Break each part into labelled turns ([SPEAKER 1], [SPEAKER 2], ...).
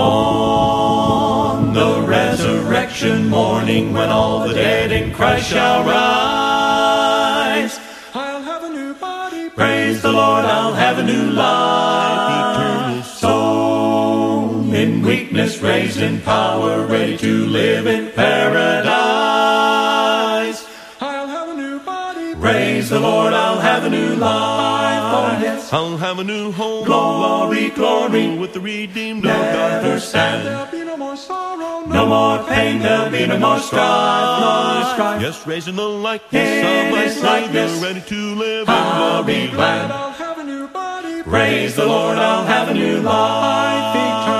[SPEAKER 1] On the resurrection morning, when all the dead in Christ shall rise,
[SPEAKER 2] I'll have a new body.
[SPEAKER 1] praise the Lord, I'll have a new life. Sown in weakness, raised in power, ready to live in paradise. Praise the Lord, I'll have a new life. Oh, yes.
[SPEAKER 3] I'll have a new home.
[SPEAKER 1] Glory, glory.
[SPEAKER 3] With the redeemed oh of
[SPEAKER 1] Never
[SPEAKER 3] God to
[SPEAKER 1] stand.
[SPEAKER 2] There'll be no more sorrow.
[SPEAKER 1] No more pain, there'll be no more strife, no strife.
[SPEAKER 3] Yes, raising the likeness
[SPEAKER 1] In
[SPEAKER 3] of my Savior, ready to live
[SPEAKER 1] I'll be glad.
[SPEAKER 2] I'll have a new body.
[SPEAKER 1] Praise the Lord, I'll have a new life eternal.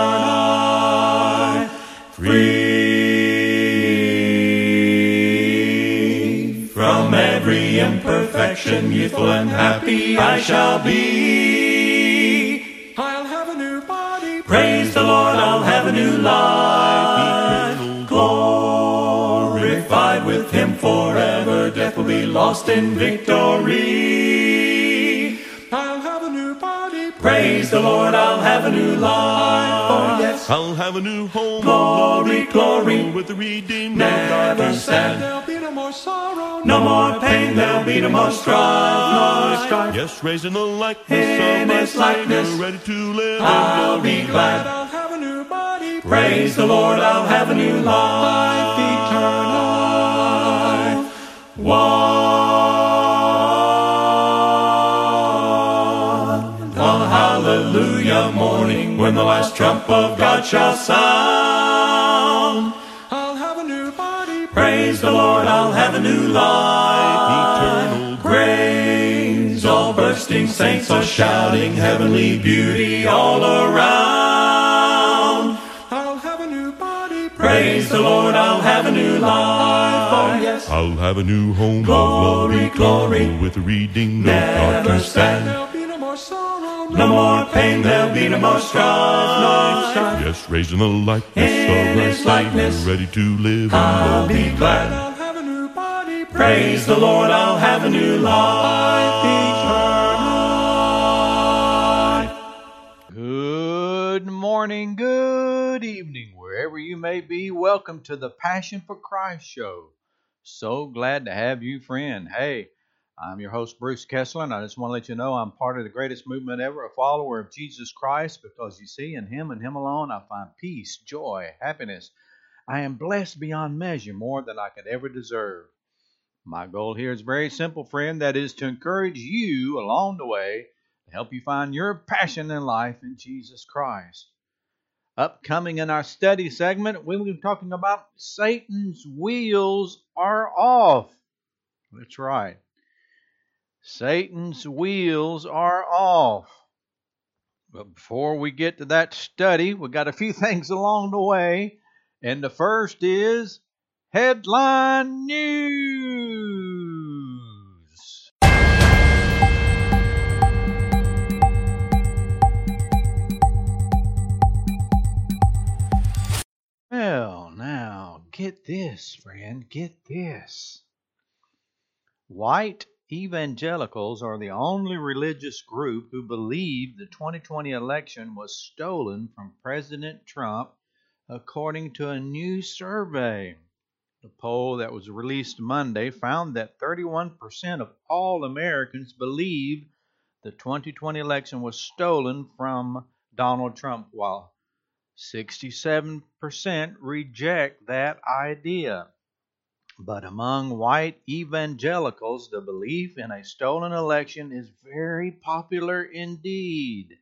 [SPEAKER 1] Every imperfection, youthful and happy I shall be.
[SPEAKER 2] I'll have a new body.
[SPEAKER 1] Praise the Lord, I'll have a new life. Glorified with Him forever, death will be lost in victory. Praise the Lord, I'll have a new life. Oh, yes.
[SPEAKER 3] I'll have a new home.
[SPEAKER 1] Glory, glory.
[SPEAKER 3] With the redeemed
[SPEAKER 1] Never stand.
[SPEAKER 2] There'll be no more sorrow.
[SPEAKER 1] No more pain, there'll be no more strife, no strife.
[SPEAKER 3] Yes, raising the likeness
[SPEAKER 1] In
[SPEAKER 3] of
[SPEAKER 1] His likeness,
[SPEAKER 3] Savior, ready to live
[SPEAKER 1] I'll be glad.
[SPEAKER 2] I'll have a new body.
[SPEAKER 1] Praise the Lord, I'll have a new life eternal. One. When the last trump of God shall sound.
[SPEAKER 2] I'll have a new body.
[SPEAKER 1] Praise the Lord, I'll have a new life.
[SPEAKER 3] Eternal
[SPEAKER 1] Praise, all bursting saints are shouting heavenly beauty all around.
[SPEAKER 2] I'll have a new body.
[SPEAKER 1] Praise the Lord, I'll have a new life. Oh, yes.
[SPEAKER 3] I'll have a new home.
[SPEAKER 1] Glory, glory.
[SPEAKER 3] With the redeemed of God
[SPEAKER 1] Never
[SPEAKER 3] to
[SPEAKER 2] No more
[SPEAKER 1] pain, there'll be no more strife, no strife.
[SPEAKER 3] Yes, raising the likeness
[SPEAKER 1] In
[SPEAKER 3] of my
[SPEAKER 1] His likeness,
[SPEAKER 3] Savior, ready to live
[SPEAKER 1] I'll
[SPEAKER 3] in
[SPEAKER 1] be
[SPEAKER 3] glory.
[SPEAKER 1] glad.
[SPEAKER 2] I'll have a new body.
[SPEAKER 1] Praise the Lord, I'll have a new life eternal.
[SPEAKER 4] Good morning, good evening, wherever you may be. Welcome to the Passion for Christ show. So glad to have you, friend. Hey, I'm your host, Bruce Kessler, and I just want to let you know I'm part of the greatest movement ever, a follower of Jesus Christ, because you see, in Him and Him alone, I find peace, joy, happiness. I am blessed beyond measure, more than I could ever deserve. My goal here is very simple, friend. That is to encourage you along the way to help you find your passion in life in Jesus Christ. Upcoming in our study segment, we will be talking about Satan's wheels are off. That's right. Satan's wheels are off. But before we get to that study, we got a few things along the way. And the first is headline news. Well, now, get this, friend, get this. White evangelicals are the only religious group who believe the 2020 election was stolen from President Trump, according to a new survey. The poll that was released Monday found that 31% of all Americans believe the 2020 election was stolen from Donald Trump, while 67% reject that idea. But among white evangelicals, the belief in a stolen election is very popular indeed.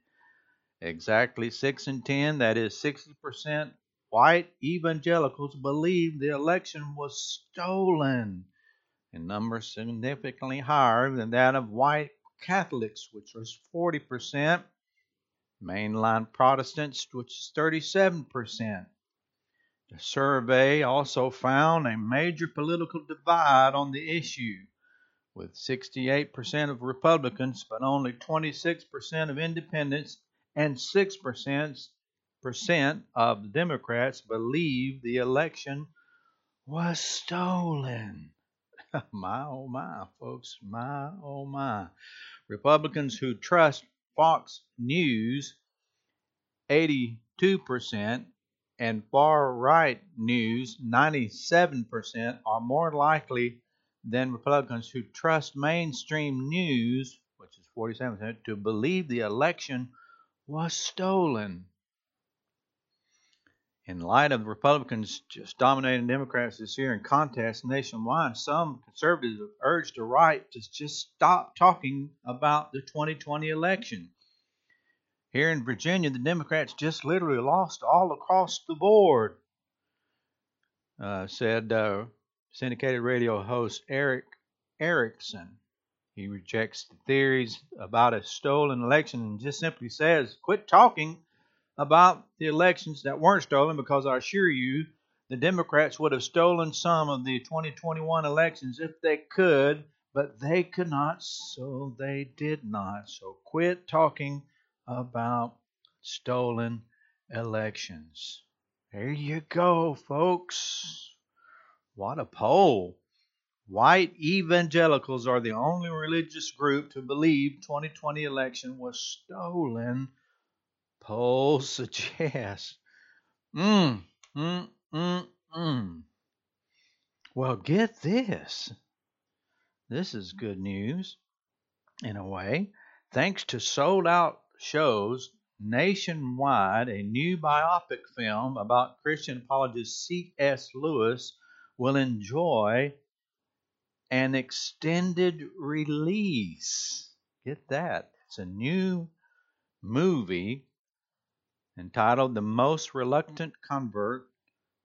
[SPEAKER 4] Exactly 6 in 10, that is 60%, white evangelicals believe the election was stolen, a number significantly higher than that of white Catholics, which was 40%, mainline Protestants, which is 37%. The survey also found a major political divide on the issue, with 68% of Republicans but only 26% of independents and 6% of Democrats believe the election was stolen. my oh my, folks, my oh my. Republicans who trust Fox News, 92%, and far right news, 97%, are more likely than Republicans who trust mainstream news, which is 47%, to believe the election was stolen. In light of Republicans just dominating Democrats this year in contests nationwide, some conservatives have urged the right to just stop talking about the 2020 election. Here in Virginia, the Democrats just literally lost all across the board, uh, said uh, syndicated radio host Erick Erickson. He rejects the theories about a stolen election and just simply says, quit talking about the elections that weren't stolen because I assure you the Democrats would have stolen some of the 2021 elections if they could, but they could not, so they did not. So quit talking about stolen elections. There you go, folks. What a poll. White evangelicals are the only religious group to believe 2020 election was stolen. Poll suggests. Mm, mm, mm, mm. Well, get this. This is good news in a way. Thanks to sold out shows nationwide, a new biopic film about Christian apologist C.S. Lewis will enjoy an extended release. Get that. It's a new movie entitled The Most Reluctant Convert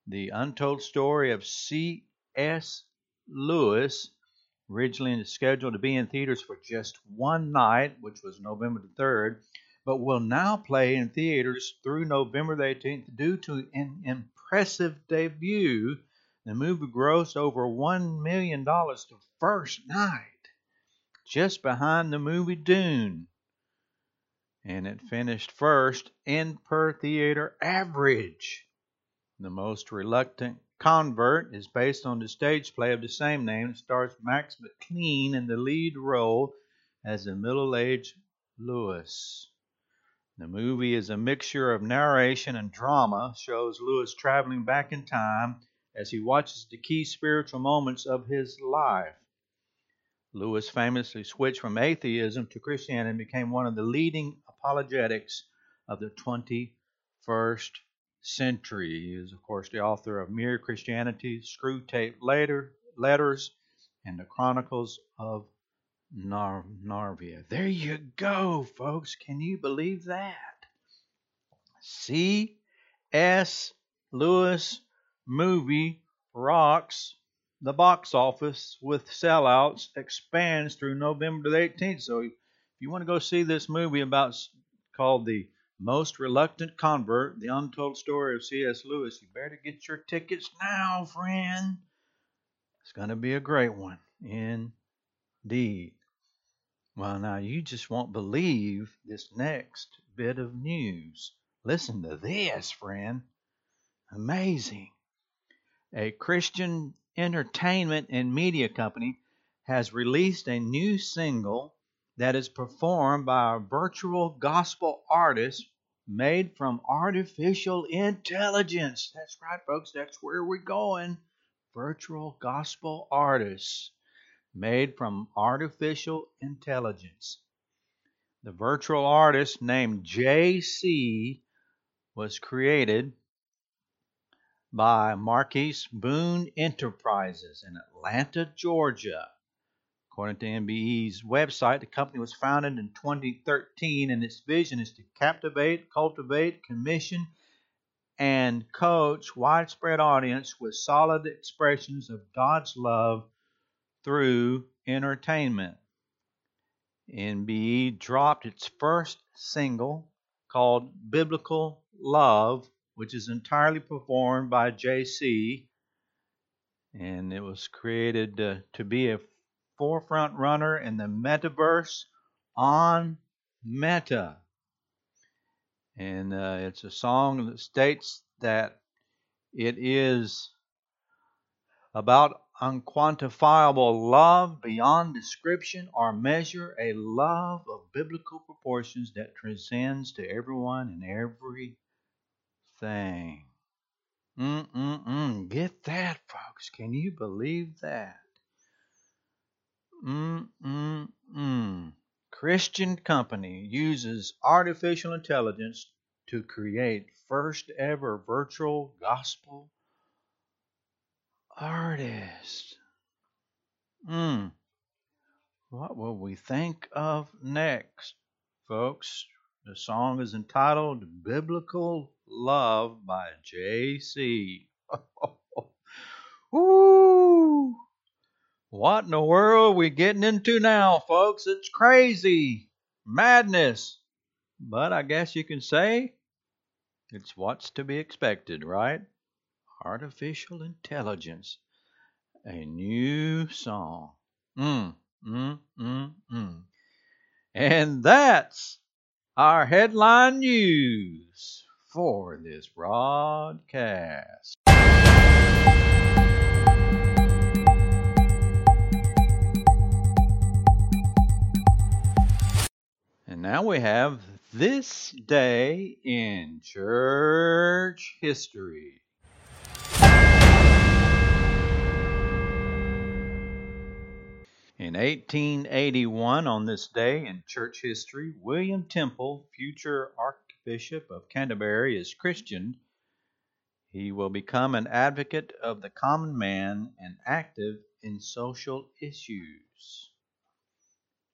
[SPEAKER 4] The Untold Story of C.S. Lewis. Originally scheduled to be in theaters for just one night, which was November the 3rd, but will now play in theaters through November the 18th due to an impressive debut. The movie grossed over $1 million the first night, just behind the movie Dune. And it finished first in per theater average. The Most Reluctant Convert is based on the stage play of the same name. It stars Max McLean in the lead role as a middle aged Lewis. The movie is a mixture of narration and drama, shows Lewis traveling back in time as he watches the key spiritual moments of his life. Lewis famously switched from atheism to Christianity and became one of the leading apologetics of the 21st century. He is, of course, the author of Mere Christianity, Screwtape Later, Letters, and the Chronicles of Nar- Narnia. There you go, folks. Can you believe that? C.S. Lewis movie rocks the box office with sellouts, expands through November the 18th. So if you want to go see this movie about called The Most Reluctant Convert, The Untold Story of C.S. Lewis, you better get your tickets now, friend. It's going to be a great one, indeed. Well, now you just won't believe this next bit of news. Listen to this, friend. Amazing. A Christian entertainment and media company has released a new single that is performed by a virtual gospel artist made from artificial intelligence. That's right, folks. That's where we're going. Virtual gospel artists made from artificial intelligence. The virtual artist named JC was created by Marquis Boone Enterprises in Atlanta, Georgia. According to MBE's website, the company was founded in 2013 and its vision is to captivate, cultivate, commission, and coach widespread audience with solid expressions of God's love through entertainment. MBE dropped its first single called Biblical Love, which is entirely performed by JC, and it was created uh, to be a forefront runner in the metaverse on Meta. And uh, it's a song that states that it is about unquantifiable love beyond description or measure, a love of biblical proportions that transcends to everyone and every thing. Mm-mm-mm. Get that, folks. Can you believe that? Mm-mm-mm. Christian company uses artificial intelligence to create first ever virtual gospel artist. Hmm. What will we think of next, folks? The song is entitled Biblical Love by J.C. Woo! What in the world are we getting into now, folks? It's crazy. Madness. But I guess you can say it's what's to be expected, right? Artificial intelligence. A new song. Mm, mm, mm, mm. And that's our headline news for this broadcast. And now we have this day in church history. In 1881, on this day in church history, William Temple, future Archbishop of Canterbury, is christened. He will become an advocate of the common man and active in social issues.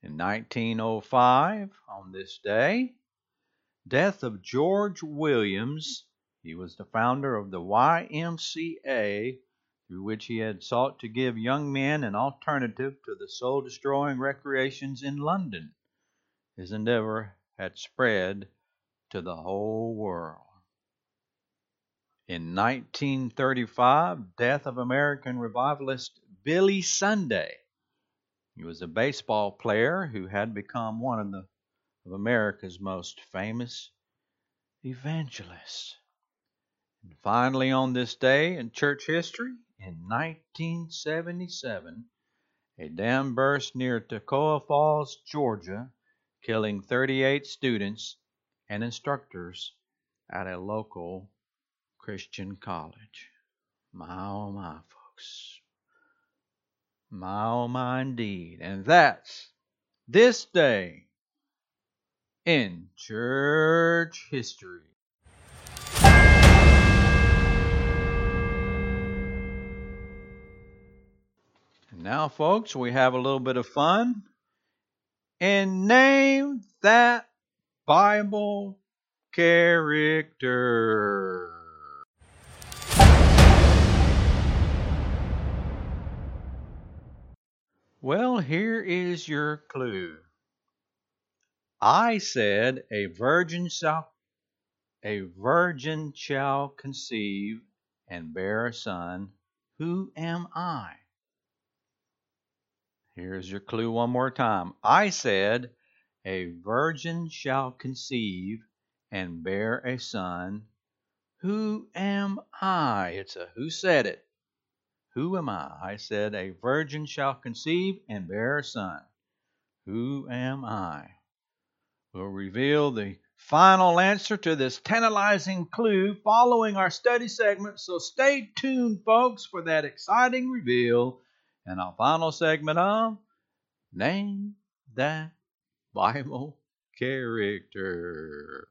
[SPEAKER 4] In 1905, on this day, death of George Williams. He was the founder of the YMCA, through which he had sought to give young men an alternative to the soul destroying recreations in London. His endeavor had spread to the whole world. In 1935, death of American revivalist Billy Sunday. He was a baseball player who had become one of, the, of America's most famous evangelists. And finally, on this day in church history, in 1977, a dam burst near Toccoa Falls, Georgia, killing 38 students and instructors at a local Christian college. My oh my, folks. My oh my indeed. And that's this day in church history. Now, folks, we have a little bit of fun. And name that Bible character. Well, here is your clue. I said a virgin shall a virgin shall conceive and bear a son. Who am I? Here's your clue one more time. I said a virgin shall conceive and bear a son. Who am I? It's a who said it. Who am I? I said, A virgin shall conceive and bear a son. Who am I? We'll reveal the final answer to this tantalizing clue following our study segment, so stay tuned, folks, for that exciting reveal and our final segment of Name That Bible Character.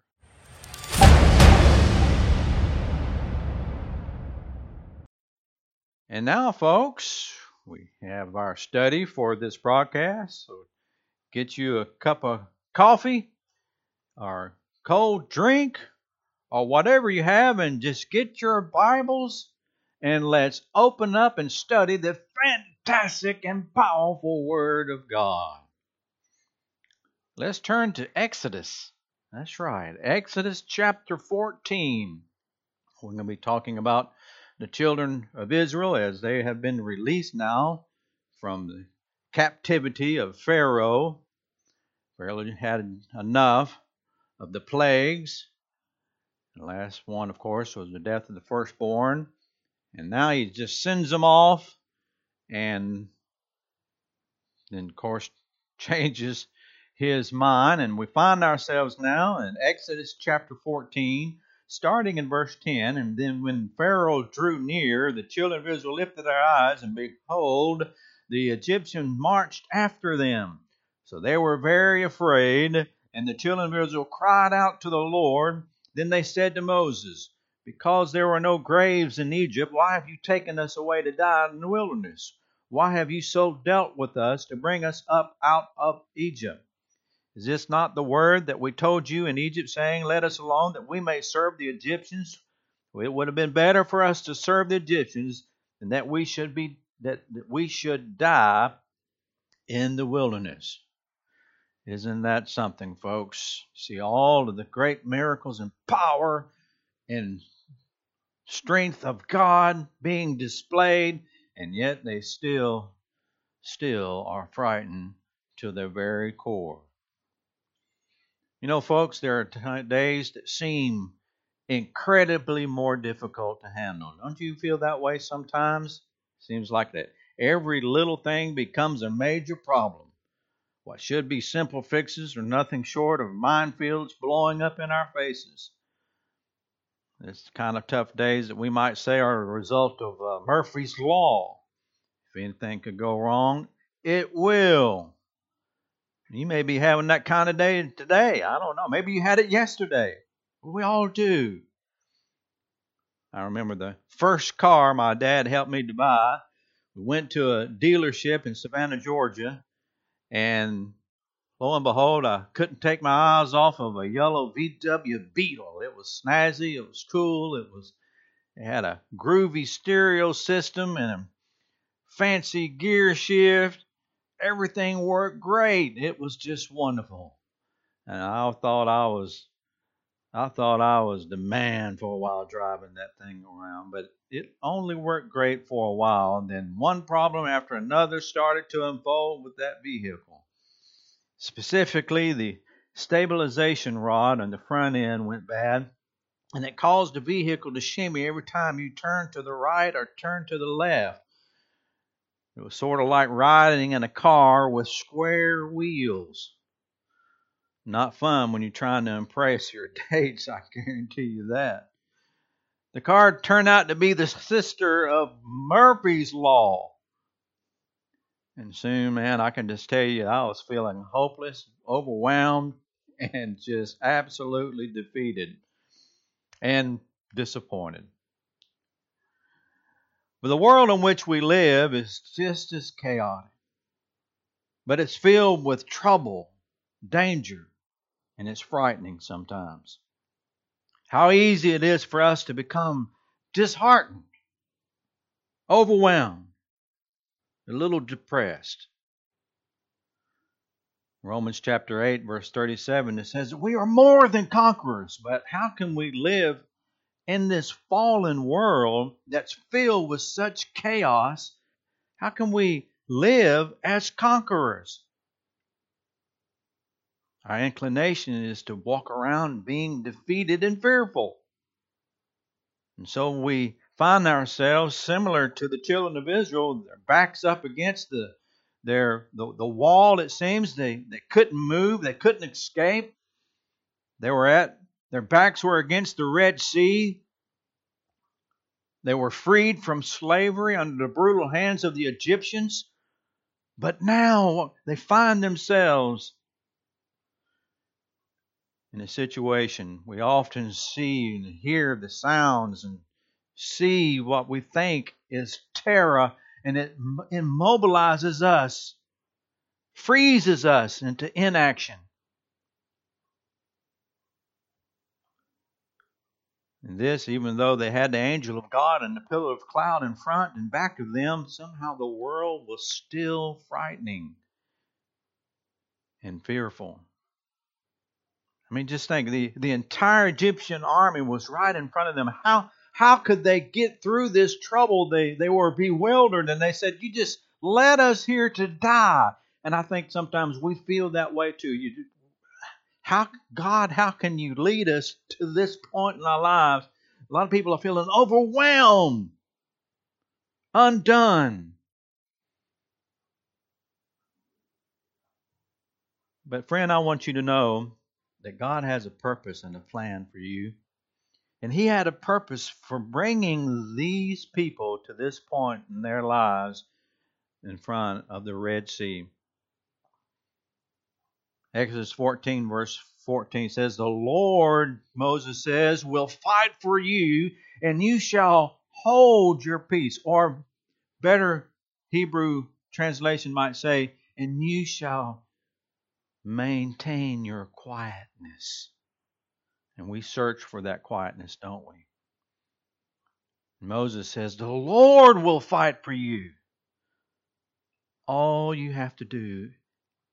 [SPEAKER 4] And now, folks, we have our study for this broadcast. So get you a cup of coffee or cold drink or whatever you have and just get your Bibles and let's open up and study the fantastic and powerful Word of God. Let's turn to Exodus. That's right, Exodus chapter 14. We're going to be talking about the children of Israel as they have been released now from the captivity of Pharaoh. Pharaoh had enough of the plagues. The last one, of course, was the death of the firstborn. And now he just sends them off and then, of course, changes his mind. And we find ourselves now in Exodus chapter 14 starting in verse 10. And then when Pharaoh drew near, the children of Israel lifted their eyes, and behold, the Egyptians marched after them. So they were very afraid, and the children of Israel cried out to the Lord. Then they said to Moses, Because there were no graves in Egypt, why have you taken us away to die in the wilderness? Why have you so dealt with us to bring us up out of Egypt? Is this not the word that we told you in Egypt, saying, Let us alone, that we may serve the Egyptians? It would have been better for us to serve the Egyptians than that we should be that, that we should die in the wilderness. Isn't that something, folks? See all of the great miracles and power and strength of God being displayed, and yet they still, still are frightened to their very core. You know, folks, there are days that seem incredibly more difficult to handle. Don't you feel that way sometimes? Seems like that every little thing becomes a major problem. What should be simple fixes are nothing short of minefields blowing up in our faces. It's kind of tough days that we might say are a result of uh, Murphy's Law. If anything could go wrong, it will. You may be having that kind of day today. I don't know. Maybe you had it yesterday. We all do. I remember the first car my dad helped me to buy. We went to a dealership in Savannah, Georgia, and lo and behold, I couldn't take my eyes off of a yellow VW Beetle. It was snazzy, it was cool, it was it had a groovy stereo system and a fancy gear shift. Everything worked great. It was just wonderful. And I thought I was I thought I was the man for a while driving that thing around, but it only worked great for a while. And then one problem after another started to unfold with that vehicle. Specifically, the stabilization rod on the front end went bad, and it caused the vehicle to shimmy every time you turned to the right or turned to the left. It was sort of like riding in a car with square wheels. Not fun when you're trying to impress your dates, I guarantee you that. The car turned out to be the sister of Murphy's Law. And soon, man, I can just tell you, I was feeling hopeless, overwhelmed, and just absolutely defeated and disappointed. But the world in which we live is just as chaotic, but it's filled with trouble, danger, and it's frightening sometimes. How easy it is for us to become disheartened, overwhelmed, a little depressed. Romans chapter 8, verse 37, it says, We are more than conquerors, but how can we live in this fallen world that's filled with such chaos? How can we live as conquerors? Our inclination is to walk around being defeated and fearful. And so we find ourselves similar to the children of Israel, their backs up against the their the, the wall, it seems. They they couldn't move, they couldn't escape. They were at their backs were against the Red Sea. They were freed from slavery under the brutal hands of the Egyptians. But now they find themselves in a situation, we often see and hear the sounds and see what we think is terror, and it immobilizes us, freezes us into inaction. And this, even though they had the angel of God and the pillar of cloud in front and back of them, somehow the world was still frightening and fearful. I mean, just think the, the entire Egyptian army was right in front of them. How how could they get through this trouble? They they were bewildered and they said, You just led us here to die. And I think sometimes we feel that way too. You how God, how can you lead us to this point in our lives? A lot of people are feeling overwhelmed, undone. But friend, I want you to know that God has a purpose and a plan for you. And he had a purpose for bringing these people to this point in their lives in front of the Red Sea. Exodus 14, verse 14 says, The Lord, Moses says, will fight for you, and you shall hold your peace. Or better Hebrew translation might say, and you shall maintain your quietness. And we search for that quietness, don't we? Moses says, The Lord will fight for you. All you have to do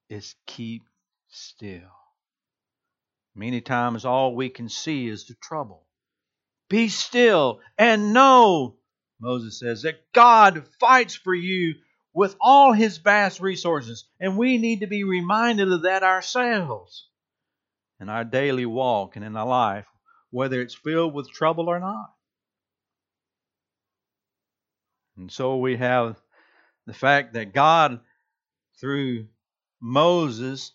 [SPEAKER 4] is keep still. Many times, all we can see is the trouble. Be still and know, Moses says, that God fights for you with all his vast resources. And we need to be reminded of that ourselves in our daily walk and in our life, whether it's filled with trouble or not. And so we have the fact that God, through Moses,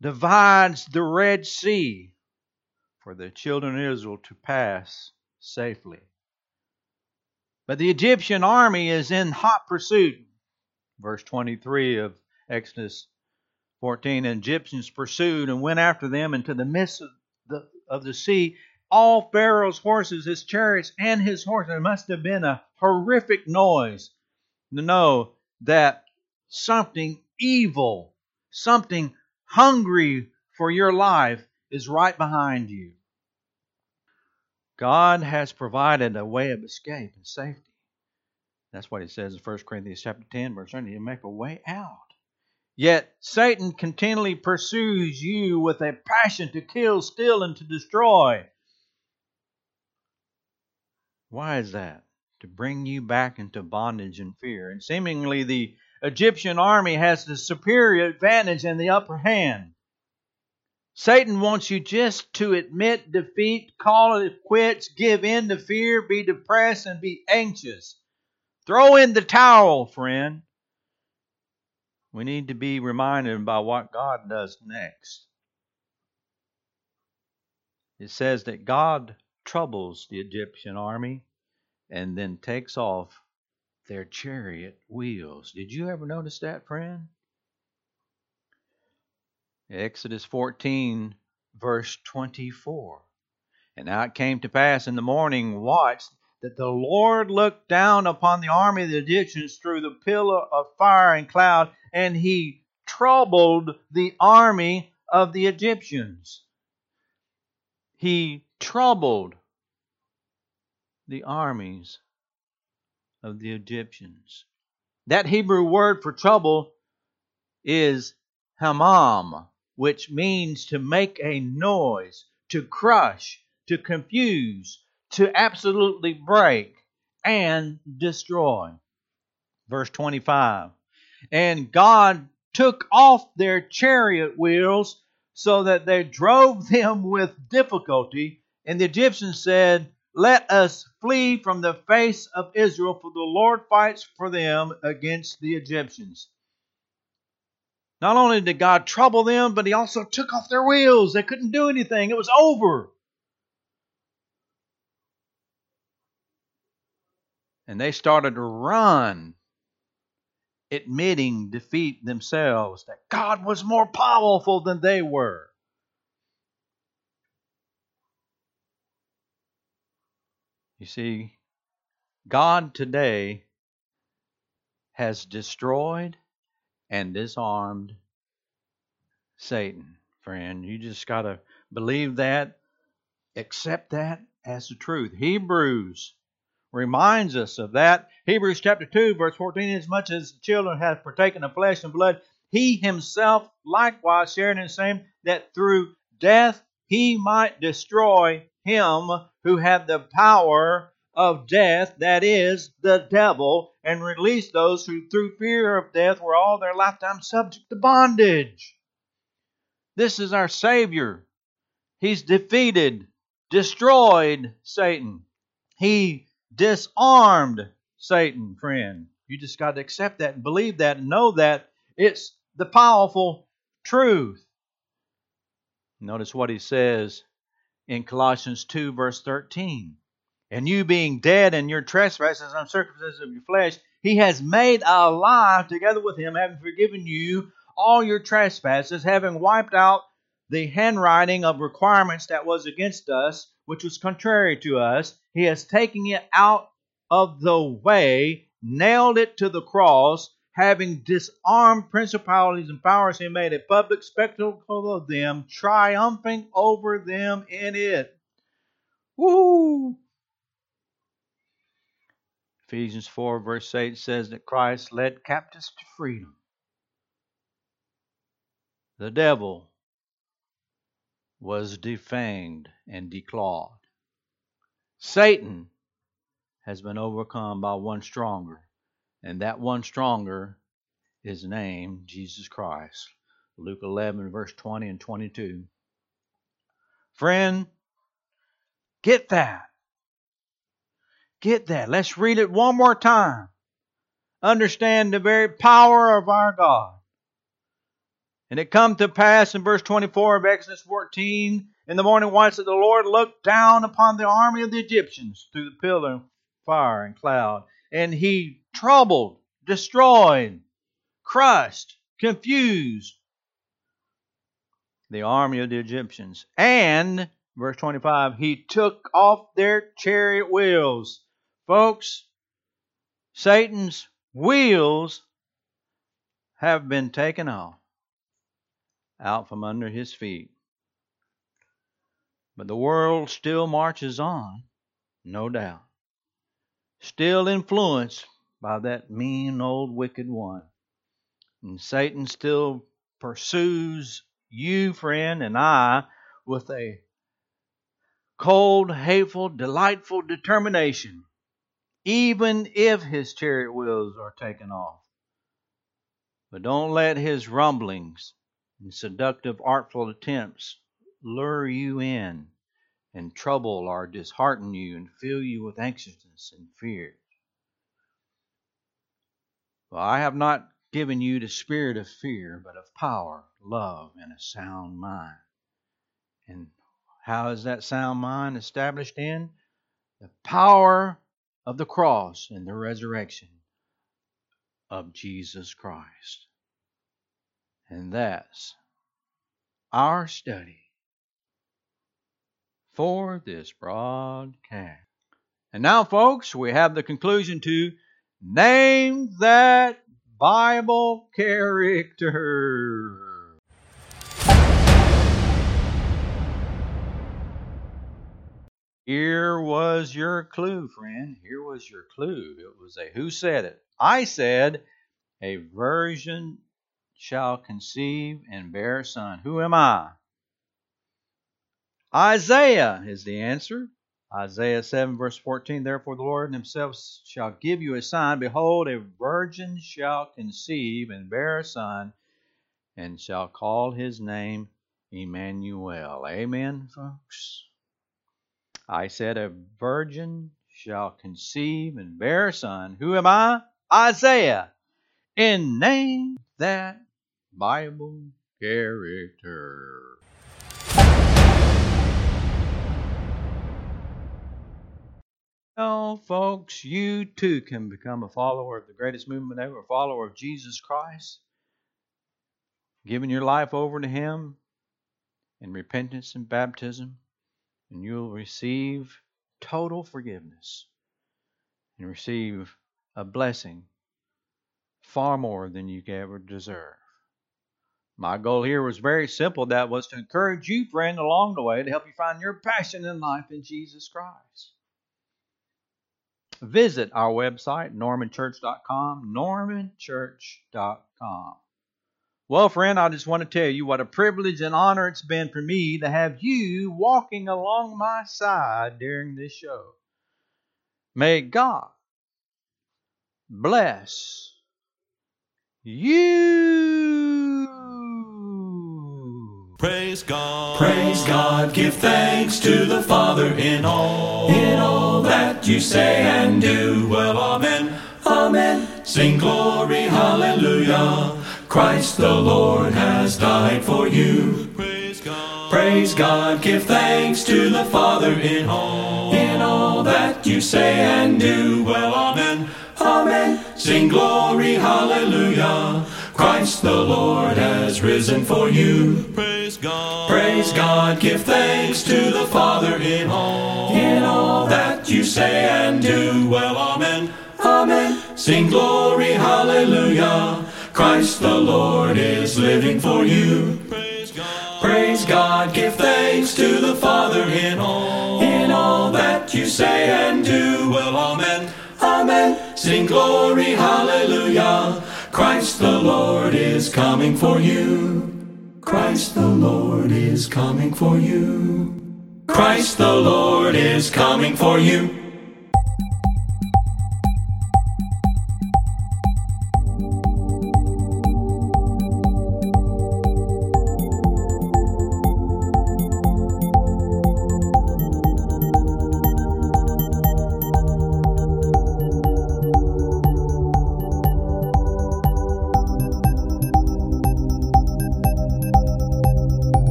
[SPEAKER 4] divides the Red Sea for the children of Israel to pass safely. But the Egyptian army is in hot pursuit. Verse 23 of Exodus 14 and Egyptians pursued and went after them into the midst of the, of the sea. All Pharaoh's horses, his chariots, and his horses. It must have been a horrific noise to know that something evil, something hungry for your life is right behind you. God has provided a way of escape and safety. That's what he says in 1 Corinthians chapter 10, verse 20. He'll make a way out. Yet Satan continually pursues you with a passion to kill, steal, and to destroy. Why is that? To bring you back into bondage and fear. And seemingly the Egyptian army has the superior advantage and the upper hand. Satan wants you just to admit defeat, call it quits, give in to fear, be depressed, and be anxious. Throw in the towel, friend. We need to be reminded by what God does next. It says that God troubles the Egyptian army and then takes off their chariot wheels. Did you ever notice that, friend? Exodus 14, verse 24. And now it came to pass in the morning watch that the Lord looked down upon the army of the Egyptians through the pillar of fire and cloud, and he troubled the army of the Egyptians. He troubled the armies of the Egyptians. That Hebrew word for trouble is hamam, which means to make a noise, to crush, to confuse, to absolutely break and destroy. Verse 25. And God took off their chariot wheels so that they drove them with difficulty. And the Egyptians said, Let us flee from the face of Israel, for the Lord fights for them against the Egyptians. Not only did God trouble them, but He also took off their wheels. They couldn't do anything, it was over. And they started to run, admitting defeat themselves, that God was more powerful than they were. You see, God today has destroyed and disarmed Satan, friend. You just got to believe that, accept that as the truth. Hebrews reminds us of that. Hebrews chapter 2, verse 14 As much as children have partaken of flesh and blood, he himself likewise shared in the same, that through death he might destroy him who had the power of death, that is, the devil, and release those who through fear of death were all their lifetime subject to bondage. This is our Savior. He's defeated, destroyed Satan. He disarmed Satan, friend. You just got to accept that and believe that and know that it's the powerful truth. Notice what he says in Colossians 2, verse 13. And you being dead in your trespasses and uncircumcision of your flesh, he has made alive together with him, having forgiven you all your trespasses, having wiped out the handwriting of requirements that was against us, which was contrary to us. He has taken it out of the way, nailed it to the cross, having disarmed principalities and powers, he made a public spectacle of them, triumphing over them in it. Woo! Ephesians 4, verse 8 says that Christ led captives to freedom. The devil was defanged and declawed. Satan has been overcome by one stronger, and that one stronger is named Jesus Christ. Luke 11, verse 20 and 22. Friend, get that. Get that. Let's read it one more time. Understand the very power of our God. And it come to pass in verse 24 of Exodus 14, in the morning watch that the Lord looked down upon the army of the Egyptians through the pillar of fire and cloud, and he troubled, destroyed, crushed, confused the army of the Egyptians. And, verse 25, he took off their chariot wheels. Folks, Satan's wheels have been taken off out from under his feet. But the world still marches on, no doubt, still influenced by that mean old wicked one. And Satan still pursues you, friend, and I with a cold, hateful, delightful determination, even if his chariot wheels are taken off. But don't let his rumblings and seductive, artful attempts lure you in and trouble or dishearten you and fill you with anxiousness and fear. For I have not given you the spirit of fear, but of power, love, and a sound mind. And how is that sound mind established in? The power of the cross and the resurrection of Jesus Christ. And that's our study for this broadcast. And now, folks, we have the conclusion to name that Bible character. Here was your clue, friend. Here was your clue. It was a who said it. I said, a virgin shall conceive and bear a son. Who am I? Isaiah is the answer. Isaiah 7, verse 14 Therefore the Lord himself shall give you a sign. Behold, a virgin shall conceive and bear a son, and shall call his name Emmanuel. Amen, folks? I said, A virgin shall conceive and bear a son. Who am I? Isaiah. In name that Bible character. Folks, you too can become a follower of the greatest movement ever, a follower of Jesus Christ, giving your life over to Him in repentance and baptism, and you'll receive total forgiveness and receive a blessing far more than you ever deserve. My goal here was very simple that was to encourage you, friend, along the way to help you find your passion in life in Jesus Christ visit our website, normanchurch.com, normanchurch.com. Well, friend, I just want to tell you what a privilege and honor it's been for me to have you walking along my side during this show. May God bless you.
[SPEAKER 1] Praise God. Praise God. Give thanks to the Father in all. In all that you say and do. Well, Amen. Amen. Sing glory, hallelujah. Christ the Lord has died for you. Praise God. Praise God, give thanks to the Father in all. In all that you say and do, well, amen. Amen. Sing glory, hallelujah. Christ the Lord has risen for you.
[SPEAKER 3] Praise God.
[SPEAKER 1] Praise God, give thanks to the Father in all. In all that you say and do, well, amen. Amen. Sing glory, hallelujah. Christ the Lord is living for you.
[SPEAKER 3] Praise God.
[SPEAKER 1] Praise God, give thanks to the Father in all. In all that you say and do, well, amen. Amen. Sing glory, hallelujah. Christ the Lord is coming for you. Christ the Lord is coming for you. Christ the Lord is coming for you.